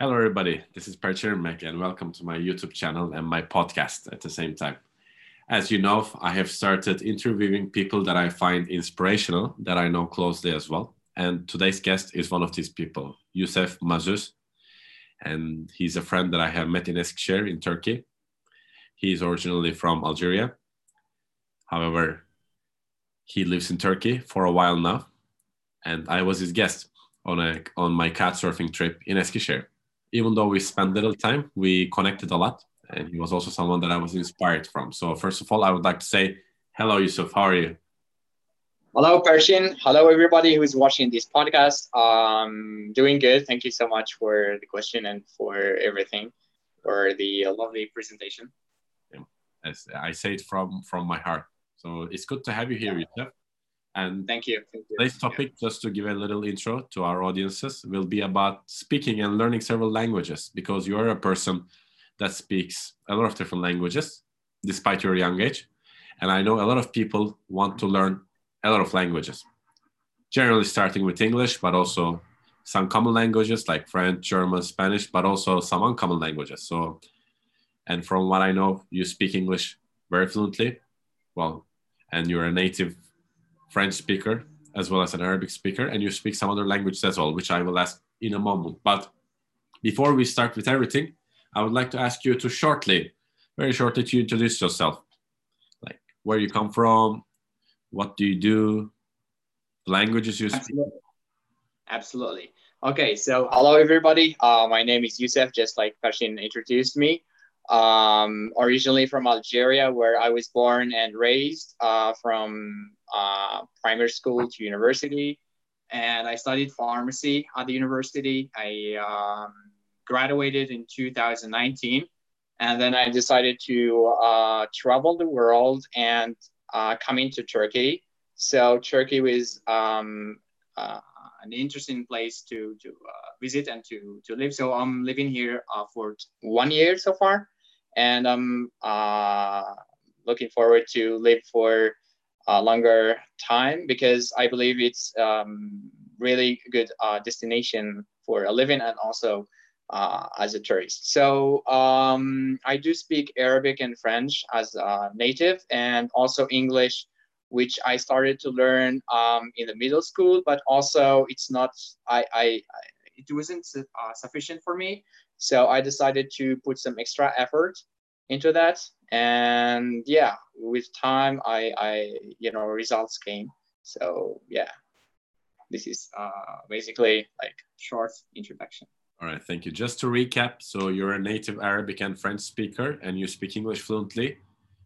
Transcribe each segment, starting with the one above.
Hello, everybody. This is Percher Mek, and welcome to my YouTube channel and my podcast at the same time. As you know, I have started interviewing people that I find inspirational, that I know closely as well. And today's guest is one of these people, Yusuf Mazouz. And he's a friend that I have met in Eskişehir in Turkey. He's originally from Algeria. However, he lives in Turkey for a while now. And I was his guest on, a, on my Couchsurfing trip in Eskişehir even though we spent little time, we connected a lot. And he was also someone that I was inspired from. So, first of all, I would like to say, hello, Yusuf. How are you? Hello, Persian. Hello, everybody who's watching this podcast. Um, doing good. Thank you so much for the question and for everything, for the lovely presentation. As I say it from from my heart. So it's good to have you here, Yusuf. And thank you. Thank you. Today's topic, yeah. just to give a little intro to our audiences, will be about speaking and learning several languages because you are a person that speaks a lot of different languages despite your young age. And I know a lot of people want to learn a lot of languages, generally starting with English, but also some common languages like French, German, Spanish, but also some uncommon languages. So, and from what I know, you speak English very fluently. Well, and you're a native French speaker as well as an Arabic speaker, and you speak some other languages as well, which I will ask in a moment. But before we start with everything, I would like to ask you to shortly, very shortly, to introduce yourself, like where you come from, what do you do, languages you speak. Absolutely. Absolutely. Okay, so hello everybody. Uh, my name is Yusuf, just like Pashin introduced me um, originally from Algeria, where I was born and raised uh, from uh, primary school to university. And I studied pharmacy at the university. I um, graduated in 2019. And then I decided to uh, travel the world and uh, come into Turkey. So Turkey was um, uh, an interesting place to, to uh, visit and to, to live. So I'm living here for one year so far and I'm uh, looking forward to live for a longer time because I believe it's um, really good uh, destination for a living and also uh, as a tourist. So um, I do speak Arabic and French as a native and also English, which I started to learn um, in the middle school, but also it's not, I, I, it wasn't uh, sufficient for me. So I decided to put some extra effort into that. And yeah, with time, I, I you know, results came. So yeah, this is uh, basically like short introduction. All right, thank you. Just to recap, so you're a native Arabic and French speaker, and you speak English fluently.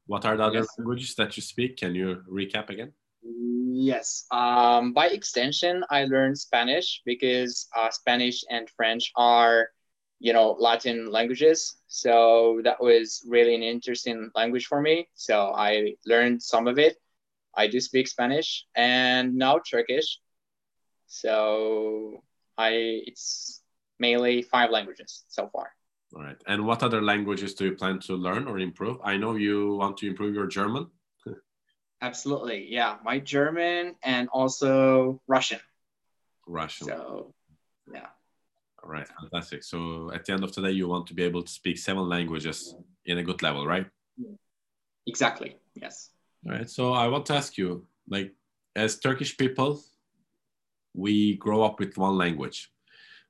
What are the other yes. languages that you speak? Can you recap again? Yes. Um, by extension, I learned Spanish because uh, Spanish and French are, you know, Latin languages. So that was really an interesting language for me. So I learned some of it. I do speak Spanish and now Turkish. So I it's mainly five languages so far. All right. And what other languages do you plan to learn or improve? I know you want to improve your German. Absolutely. Yeah. My German and also Russian. Russian. So, yeah. All right. Fantastic. So, at the end of the day, you want to be able to speak seven languages in a good level, right? Exactly. Yes. All right. So, I want to ask you like, as Turkish people, we grow up with one language.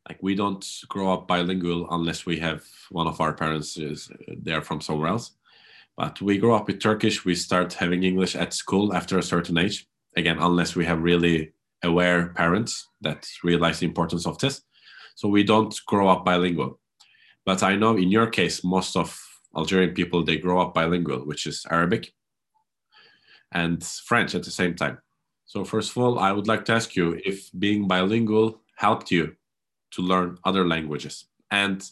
Like, we don't grow up bilingual unless we have one of our parents is uh, there from somewhere else but we grow up with Turkish. We start having English at school after a certain age. Again, unless we have really aware parents that realize the importance of this. So we don't grow up bilingual. But I know in your case, most of Algerian people they grow up bilingual, which is Arabic and French at the same time. So first of all, I would like to ask you if being bilingual helped you to learn other languages. And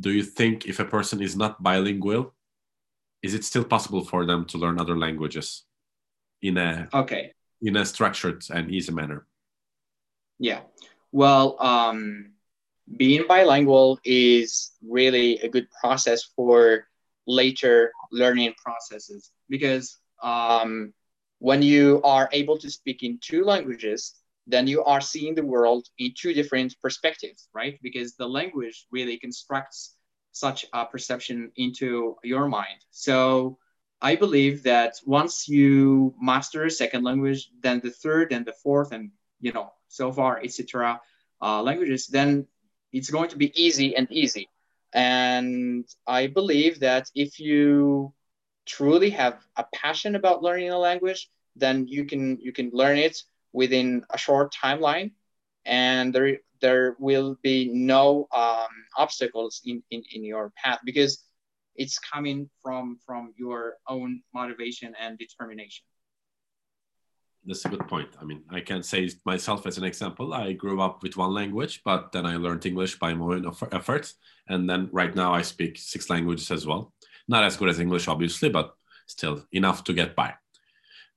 do you think if a person is not bilingual, is it still possible for them to learn other languages in a okay in a structured and easy manner yeah well um, being bilingual is really a good process for later learning processes because um, when you are able to speak in two languages then you are seeing the world in two different perspectives, right? Because the language really constructs such a perception into your mind. So I believe that once you master a second language, then the third and the fourth, and you know, so far, etc., uh, languages, then it's going to be easy and easy. And I believe that if you truly have a passion about learning a language, then you can you can learn it within a short timeline, and there there will be no um, obstacles in, in in your path because it's coming from from your own motivation and determination that's a good point. I mean i can say myself as an example. I grew up with one language but then i learned english by my own effort and then right now i speak six languages as well. Not as good as english obviously but still enough to get by.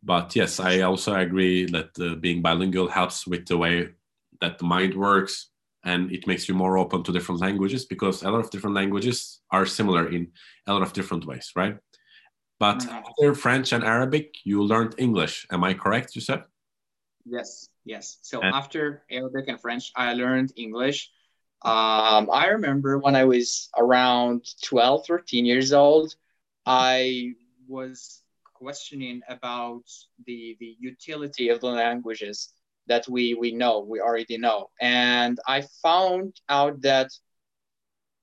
But yes i also agree that uh, being bilingual helps with the way that the mind works and it makes you more open to different languages because a lot of different languages are similar in a lot of different ways, right? But mm-hmm. after French and Arabic, you learned English. Am I correct, you said? Yes, yes. So and after Arabic and French, I learned English. Um, I remember when I was around 12, 13 years old, I was questioning about the, the utility of the languages that we we know we already know and i found out that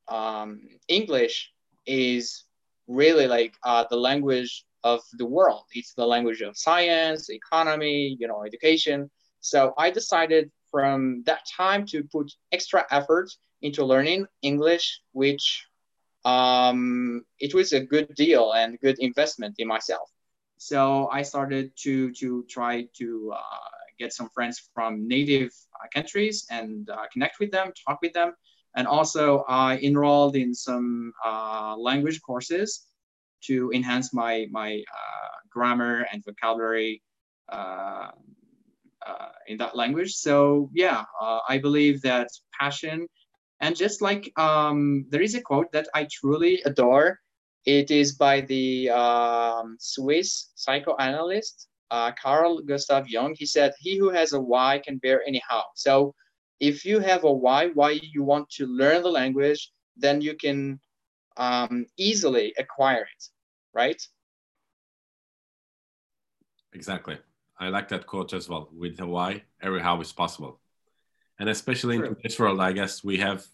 um, english is really like uh, the language of the world. It's the language of science economy you know education. So i decided from that time to put extra effort into learning english which um, it was a good deal and good investment in myself. So i started to to try to uh, get some friends from native uh, countries and uh, connect with them, talk with them. And also I enrolled in some uh, language courses to enhance my, my grammar and vocabulary uh, in that language. So yeah, uh, I believe that passion and just like um, there is a quote that I truly adore. It is by the um, Swiss psychoanalyst uh, Carl Gustav Jung, he said, he who has a why can bear anyhow. So if you have a why, why you want to learn the language, then you can um, easily acquire it, right? Exactly. I like that quote as well. With the why, every how is possible. And especially True. in this world, I guess we have,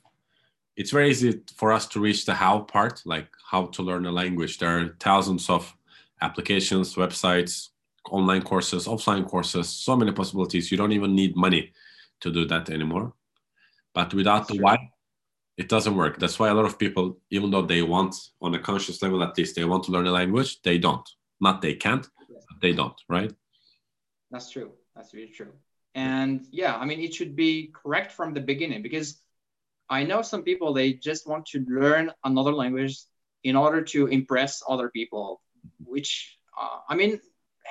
it's very easy for us to reach the how part, like how to learn a language. There are thousands of applications, websites, online courses, offline courses, so many possibilities. You don't even need money to do that anymore. But without the why, it doesn't work. That's why a lot of people, even though they want, on a conscious level at least, they want to learn a language, they don't. Not they can't, they don't, right? That's true. That's really true. And yeah, I mean, it should be correct from the beginning because I know some people, they just want to learn another language in order to impress other people, which, uh, I mean,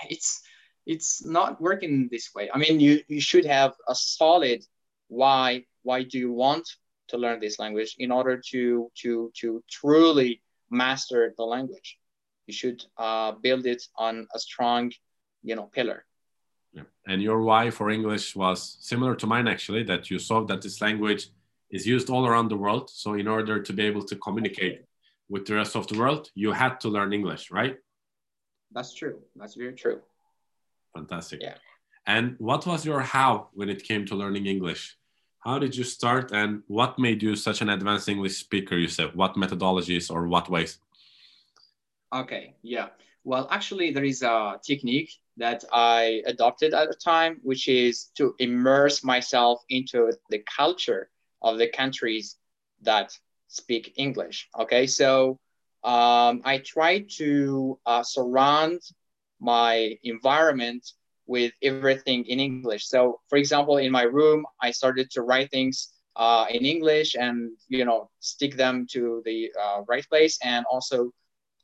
it's it's not working this way. I mean, you, you should have a solid why why do you want to learn this language in order to to to truly master the language. You should uh, build it on a strong, you know, pillar. Yeah. And your why for English was similar to mine actually. That you saw that this language is used all around the world. So in order to be able to communicate with the rest of the world, you had to learn English, right? That's true. That's very true. Fantastic. Yeah. And what was your how when it came to learning English? How did you start and what made you such an advanced English speaker, you said? What methodologies or what ways? Okay, yeah. Well, actually, there is a technique that I adopted at the time, which is to immerse myself into the culture of the countries that speak English. Okay, so um, I try to uh, surround my environment with everything in English. So, for example, in my room, I started to write things uh, in English and you know stick them to the uh, right place, and also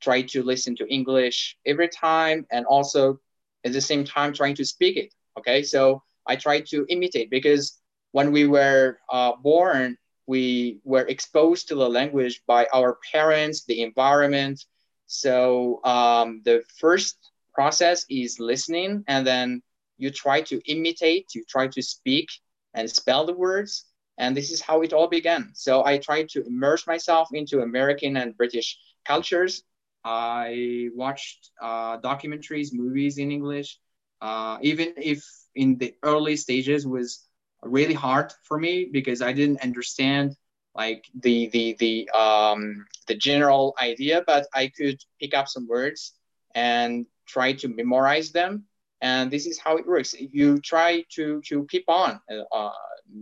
try to listen to English every time, and also at the same time trying to speak it. Okay, so I try to imitate because when we were uh, born we were exposed to the language by our parents, the environment. So um, the first process is listening, and then you try to imitate, you try to speak and spell the words. And this is how it all began. So I tried to immerse myself into American and British cultures. I watched uh, documentaries, movies in English, uh, even if in the early stages was really hard for me because I didn't understand like the the the um, the general idea, but I could pick up some words and try to memorize them. And this is how it works. You try to to keep on. Uh,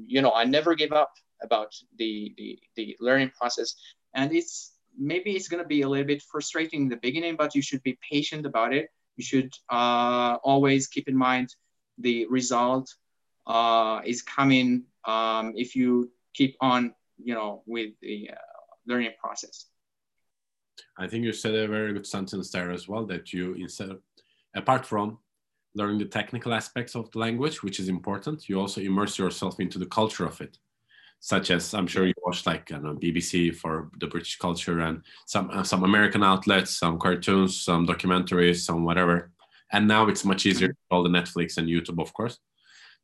you know, I never give up about the the the learning process, and it's maybe it's gonna be a little bit frustrating in the beginning, but you should be patient about it. You should uh, always keep in mind the result uh, is coming um, if you keep on, you know, with the uh, learning process. I think you said a very good sentence there as well that you instead of, apart from learning the technical aspects of the language, which is important, you also immerse yourself into the culture of it. Such as I'm sure you watched like I know, BBC for the British culture and some uh, some American outlets, some cartoons, some documentaries, some whatever. And now it's much easier all the Netflix and YouTube, of course.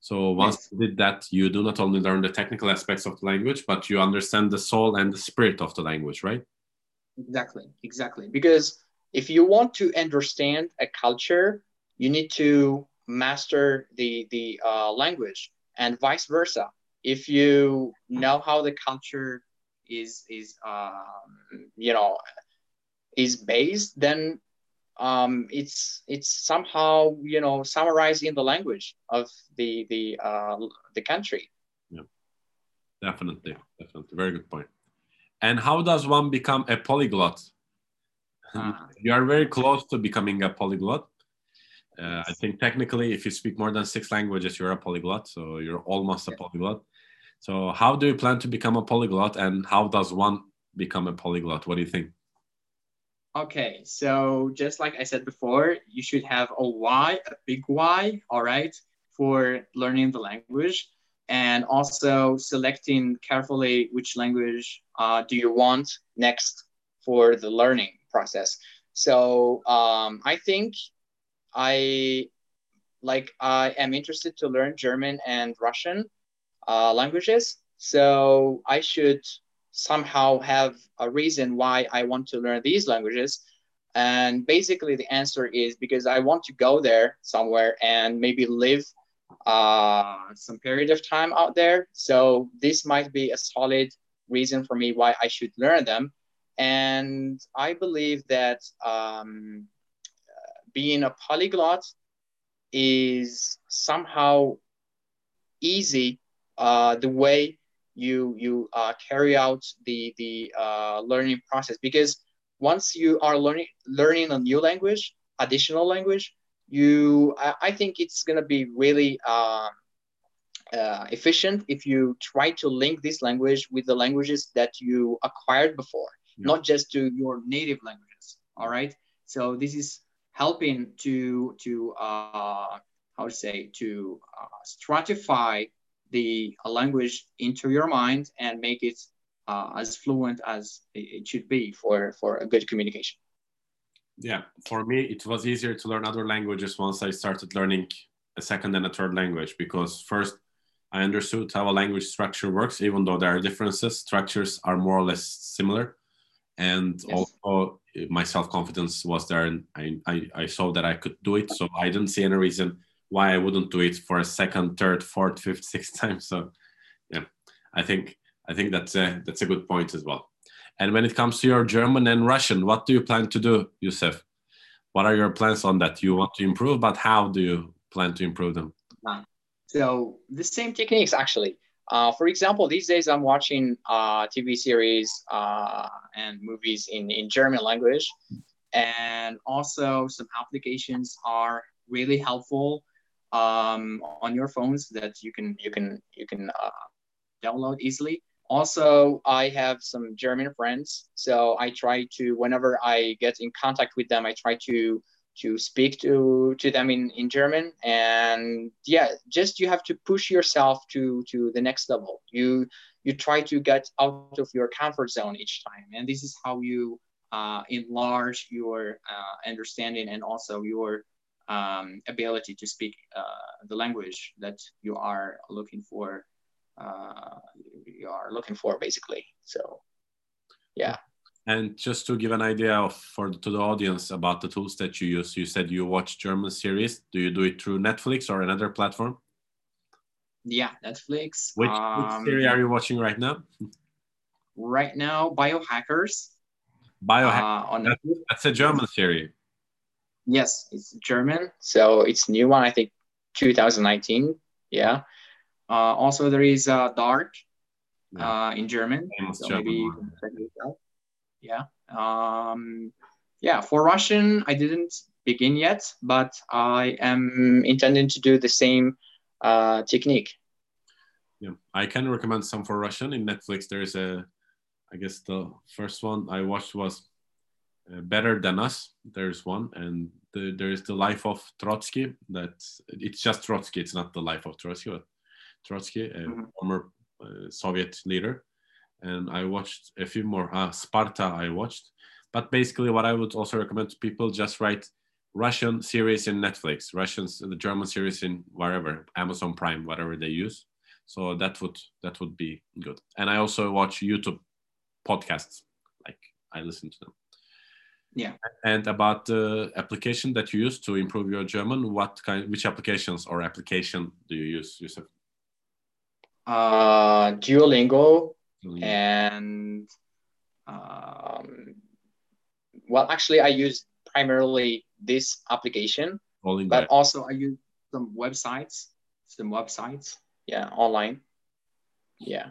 So once yes. you did that, you do not only learn the technical aspects of the language, but you understand the soul and the spirit of the language, right? Exactly, exactly. Because if you want to understand a culture, you need to master the the uh, language, and vice versa. If you know how the culture is is um, you know is based, then um, it's it's somehow you know summarized in the language of the the uh, the country. Yeah, definitely, definitely, very good point. And how does one become a polyglot? Uh, you are very close to becoming a polyglot. Uh, I think technically, if you speak more than six languages, you're a polyglot. So you're almost a polyglot. So how do you plan to become a polyglot, and how does one become a polyglot? What do you think? Okay, so just like I said before, you should have a why, a big why, all right, for learning the language, and also selecting carefully which language uh, do you want next for the learning process. So um, I think I like I am interested to learn German and Russian uh, languages, so I should somehow have a reason why I want to learn these languages. And basically, the answer is because I want to go there somewhere and maybe live uh, some period of time out there. So, this might be a solid reason for me why I should learn them. And I believe that um, being a polyglot is somehow easy uh, the way you you uh, carry out the the uh, learning process because once you are learning learning a new language additional language you i, I think it's going to be really uh, uh, efficient if you try to link this language with the languages that you acquired before yeah. not just to your native languages all right so this is helping to to uh, how to say to uh, stratify the language into your mind and make it uh, as fluent as it should be for, for a good communication. Yeah, for me, it was easier to learn other languages once I started learning a second and a third language because first I understood how a language structure works, even though there are differences, structures are more or less similar. And yes. also, my self confidence was there, and I, I, I saw that I could do it. So I didn't see any reason why I wouldn't do it for a second, third, fourth, fifth, sixth time. So yeah, I think I think that's a that's a good point as well. And when it comes to your German and Russian, what do you plan to do, Yusuf? What are your plans on that? You want to improve, but how do you plan to improve them? So the same techniques actually. Uh, for example, these days I'm watching uh, TV series uh, and movies in, in German language. And also some applications are really helpful um, on your phones that you can you can you can uh, download easily. Also, I have some German friends, so I try to whenever I get in contact with them, I try to to speak to to them in in German. And yeah, just you have to push yourself to to the next level. You you try to get out of your comfort zone each time, and this is how you uh, enlarge your uh, understanding and also your um, ability to speak uh, the language that you are looking for. Uh, you are looking for basically. So, yeah. And just to give an idea of for to the audience about the tools that you use, you said you watch German series. Do you do it through Netflix or another platform? Yeah, Netflix. Which, um, which series are you watching right now? Right now, Biohackers. Biohackers. Uh, on that's, that's a German series. Yes, it's German, so it's new one. I think 2019. Yeah. Uh, also, there is uh, Dark yeah. uh, in German. So maybe you can check it out. Yeah. Um, yeah. For Russian, I didn't begin yet, but I am intending to do the same uh, technique. Yeah, I can recommend some for Russian in Netflix. There's a, I guess the first one I watched was uh, Better Than Us. There's one, and the, there's the life of Trotsky. That it's just Trotsky. It's not the life of Trotsky, but Trotsky, a mm-hmm. former uh, Soviet leader. And I watched a few more. Uh, Sparta, I watched. But basically, what I would also recommend to people just write Russian series in Netflix, Russians, the German series in wherever, Amazon Prime, whatever they use. So that would that would be good. And I also watch YouTube podcasts. Like I listen to them. Yeah. And about the application that you use to improve your German, what kind, which applications or application do you use, Yusuf? Uh, Duolingo, Duolingo. and um, well, actually, I use primarily this application, but also I use some websites, some websites, yeah, online. Yeah.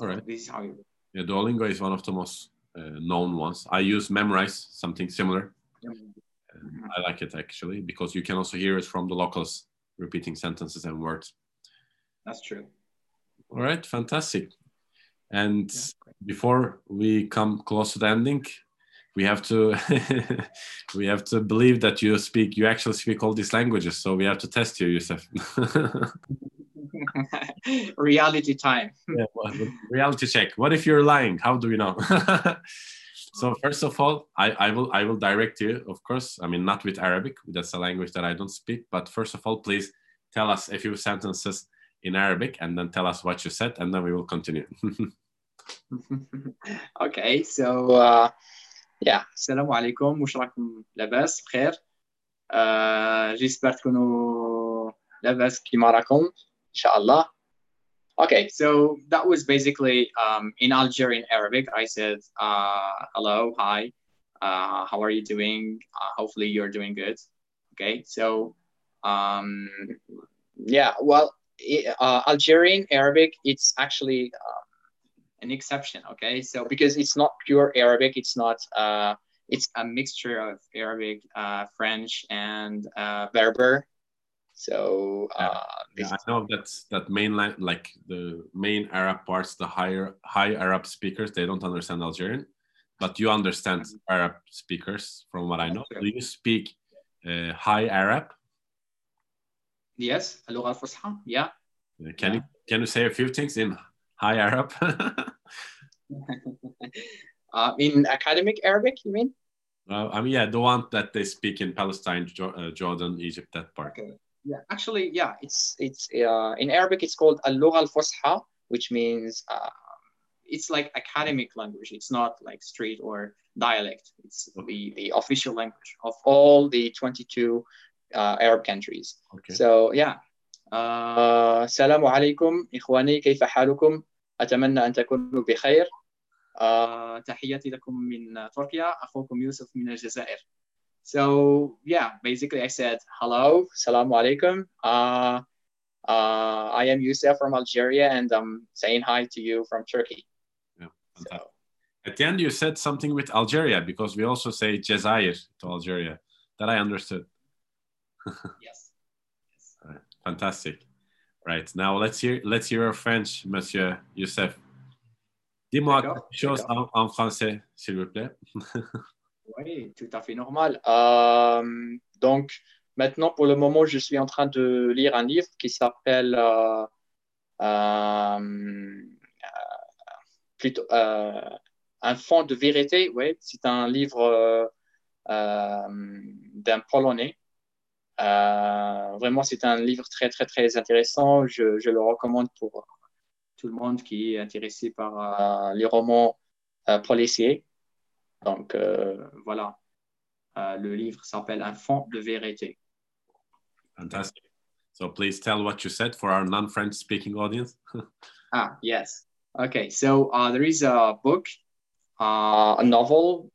All right. So this is how you. Yeah, Duolingo is one of the most uh, known ones. I use Memrise, something similar. Mm-hmm. I like it actually because you can also hear it from the locals repeating sentences and words. That's true. All right, fantastic. And yeah, before we come close to the ending, we have to we have to believe that you speak you actually speak all these languages. So we have to test you, Yusuf. reality time. yeah, well, reality check. What if you're lying? How do we know? so first of all, I, I will I will direct you, of course. I mean, not with Arabic. That's a language that I don't speak. But first of all, please tell us a few sentences in Arabic, and then tell us what you said, and then we will continue. okay, so uh, yeah, السلام عليكم واش راكم لاباس بخير؟ جيسبر تكونوا لاباس كيما راكم inshallah. Okay, so that was basically um, in Algerian Arabic. I said, uh, hello, hi, uh, how are you doing? Uh, hopefully you're doing good. Okay, so um, yeah, well, uh, Algerian Arabic, it's actually uh, an exception. Okay, so because it's not pure Arabic, it's not. Uh, it's a mixture of Arabic, French, and Berber. So uh, yeah, I know that's that mainland, like the main Arab parts, the higher high Arab speakers, they don't understand Algerian, but you understand mm-hmm. Arab speakers, from what I know. Do you speak uh, high Arab? Yes, Al-Lugha. Yeah. Uh, can yeah. you can you say a few things in High Arab? uh, in academic Arabic, you mean? I mean, yeah, the one that they speak in Palestine, jo uh, Jordan, Egypt, that part. Okay. Yeah, actually, yeah, it's it's uh, in Arabic it's called al-lugha al-fusha, which means uh, it's like academic language. It's not like street or dialect. It's the, the official language of all the 22 uh, Arab countries. Okay. So yeah. السلام عليكم إخواني كيف حالكم؟ أتمنى أن تكونوا بخير. تحياتي لكم من تركيا أخوكم يوسف من الجزائر. So yeah, basically I said hello, salam alaikum. Uh, uh, I am Youssef from Algeria, and I'm saying hi to you from Turkey. Yeah, so. At the end, you said something with Algeria because we also say Jazair to Algeria. That I understood. Yes. yes. Right. Fantastic. Right now, let's hear let's hear our French, Monsieur Youssef. Dis-moi quelque chose en, en français, s'il vous plaît. Oui, tout à fait normal. Euh, donc, maintenant, pour le moment, je suis en train de lire un livre qui s'appelle euh, euh, plutôt Un fond de vérité. Oui, c'est un livre d'un Polonais. Euh, vraiment, c'est un livre très, très, très intéressant. Je, je, le recommande pour tout le monde qui est intéressé par les romans policiers. Donc, voilà. le livre s'appelle Un fond de vérité. Fantastic. So please tell what you said for our non-French speaking audience. ah, yes. Okay, so uh, there is a book, uh, a novel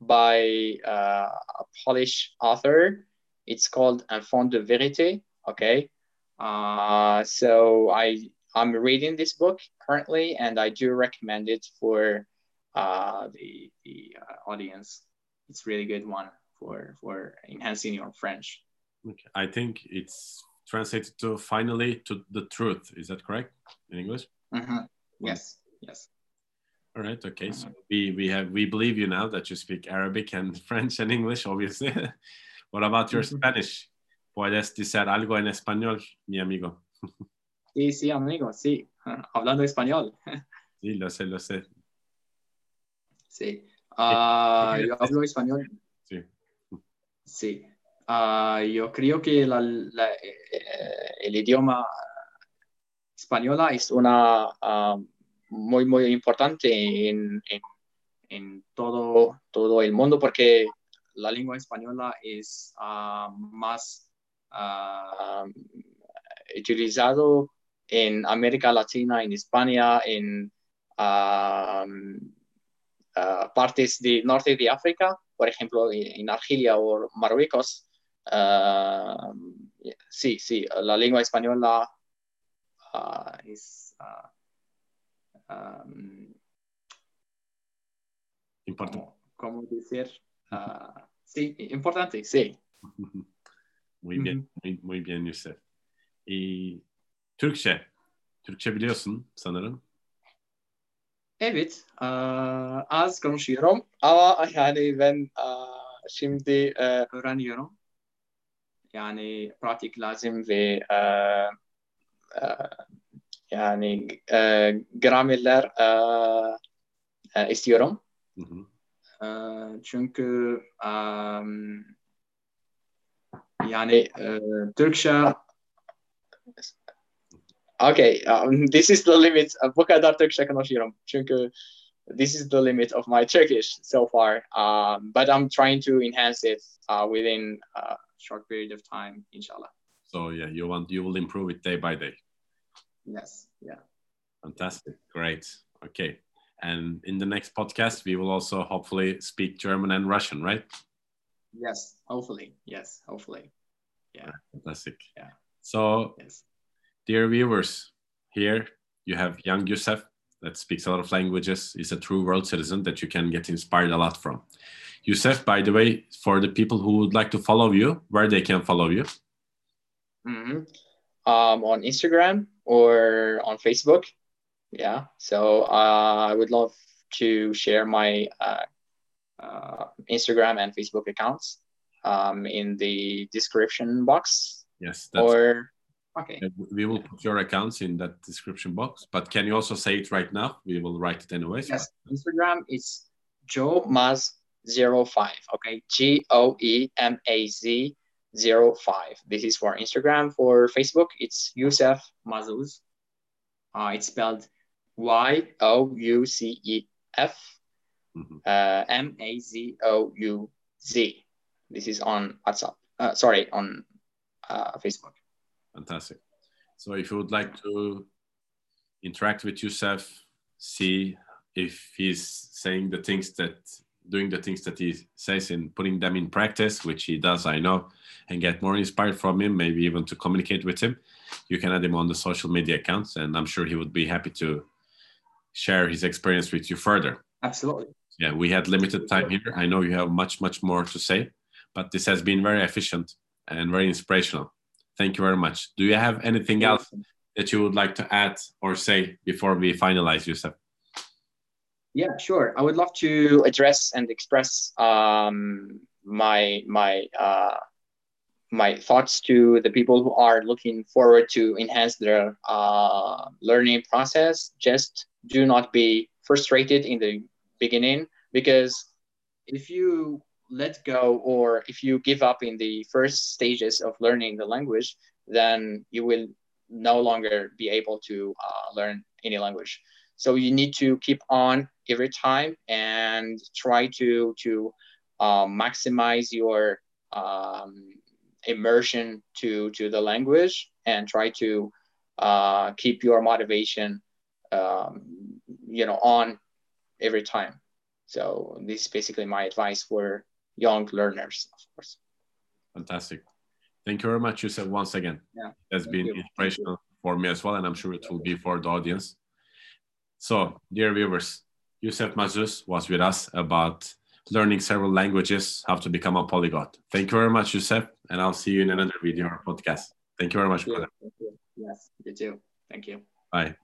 by uh, a Polish author. It's called Un fond de vérité. Okay, uh, so I I'm reading this book currently, and I do recommend it for uh, the the uh, audience. It's really good one for for enhancing your French. Okay. I think it's translated to finally to the truth. Is that correct in English? Mm-hmm. Yes. Yes. All right. Okay. So we we have we believe you now that you speak Arabic and French and English, obviously. what about your. Spanish? Puedes decir algo en español, mi amigo. sí, sí, amigo, sí. Hablando español. sí, lo sé, lo sé. Sí. Uh, yo hablo español. Sí. Sí. Uh, yo creo que la, la, eh, el idioma española es una uh, muy, muy importante en, en, en, todo, todo el mundo porque la lengua española es uh, más utilizado en América Latina, en España, en partes del norte de África, por ejemplo, en Argelia o Marruecos. Uh, sí, sí, la lengua española uh, es uh, um, importante. ¿Cómo, decir? Ah, sí, importante, sí. Muy bien, muy, muy bien Yusuf. Ee, Türkçe. Türkçe biliyorsun sanırım. Evet, uh, az konuşuyorum ama yani ben uh, şimdi uh, öğreniyorum. Yani pratik lazım ve uh, uh, yani uh, gramerler uh, uh, istiyorum. Hı hı. E, çünkü e, yani e, Türkçe Okay, um, this is the limit. Bu kadar Türkçe konuşuyorum. Çünkü this is the limit of my Turkish so far. Um, but I'm trying to enhance it uh, within a short period of time, inshallah. So yeah, you want you will improve it day by day. Yes. Yeah. Fantastic. Great. Okay. And in the next podcast, we will also hopefully speak German and Russian, right? Yes. Hopefully. Yes. Hopefully. Yeah. Fantastic. Yeah. So, yes. dear viewers, here you have young Yusuf that speaks a lot of languages, is a true world citizen that you can get inspired a lot from. Yusuf, by the way, for the people who would like to follow you, where they can follow you? Mm-hmm. Um, on Instagram or on Facebook. Yeah. So uh, I would love to share my uh, uh, Instagram and Facebook accounts um, in the description box. Yes. or okay. We will put your accounts in that description box. But can you also say it right now? We will write it anyway. Yes. Instagram is Joe Maz 05. Okay, G O E M A Z 05. This is for Instagram. For Facebook, it's Yusuf Mazouz. Uh, it's spelled Y O U C E F mm-hmm. uh, M A Z O U Z. This is on WhatsApp. Uh, sorry, on uh, Facebook. Fantastic. So if you would like to interact with Yusuf, see if he's saying the things that doing the things that he says and putting them in practice, which he does, I know, and get more inspired from him, maybe even to communicate with him, you can add him on the social media accounts, and I'm sure he would be happy to share his experience with you further. Absolutely. Yeah, we had limited time here. I know you have much, much more to say, but this has been very efficient and very inspirational. Thank you very much. Do you have anything else that you would like to add or say before we finalize, Yusuf? Yeah, sure. I would love to address and express um, my my uh, my thoughts to the people who are looking forward to enhance their uh, learning process. Just do not be frustrated in the beginning because if you let go or if you give up in the first stages of learning the language, then you will no longer be able to uh, learn any language. So you need to keep on every time and try to to uh, maximize your um, immersion to to the language and try to uh, keep your motivation um, you know on every time. So this is basically my advice for young learners of course. Fantastic. Thank you very much you said once again. Yeah has been you. inspirational for me as well and i'm sure it will be for the audience. So dear viewers Youssef Mazouz was with us about learning several languages, how to become a polyglot. Thank you very much, Youssef, and I'll see you in another video or podcast. Thank you very much, brother. Yes, you too. Thank you. Bye.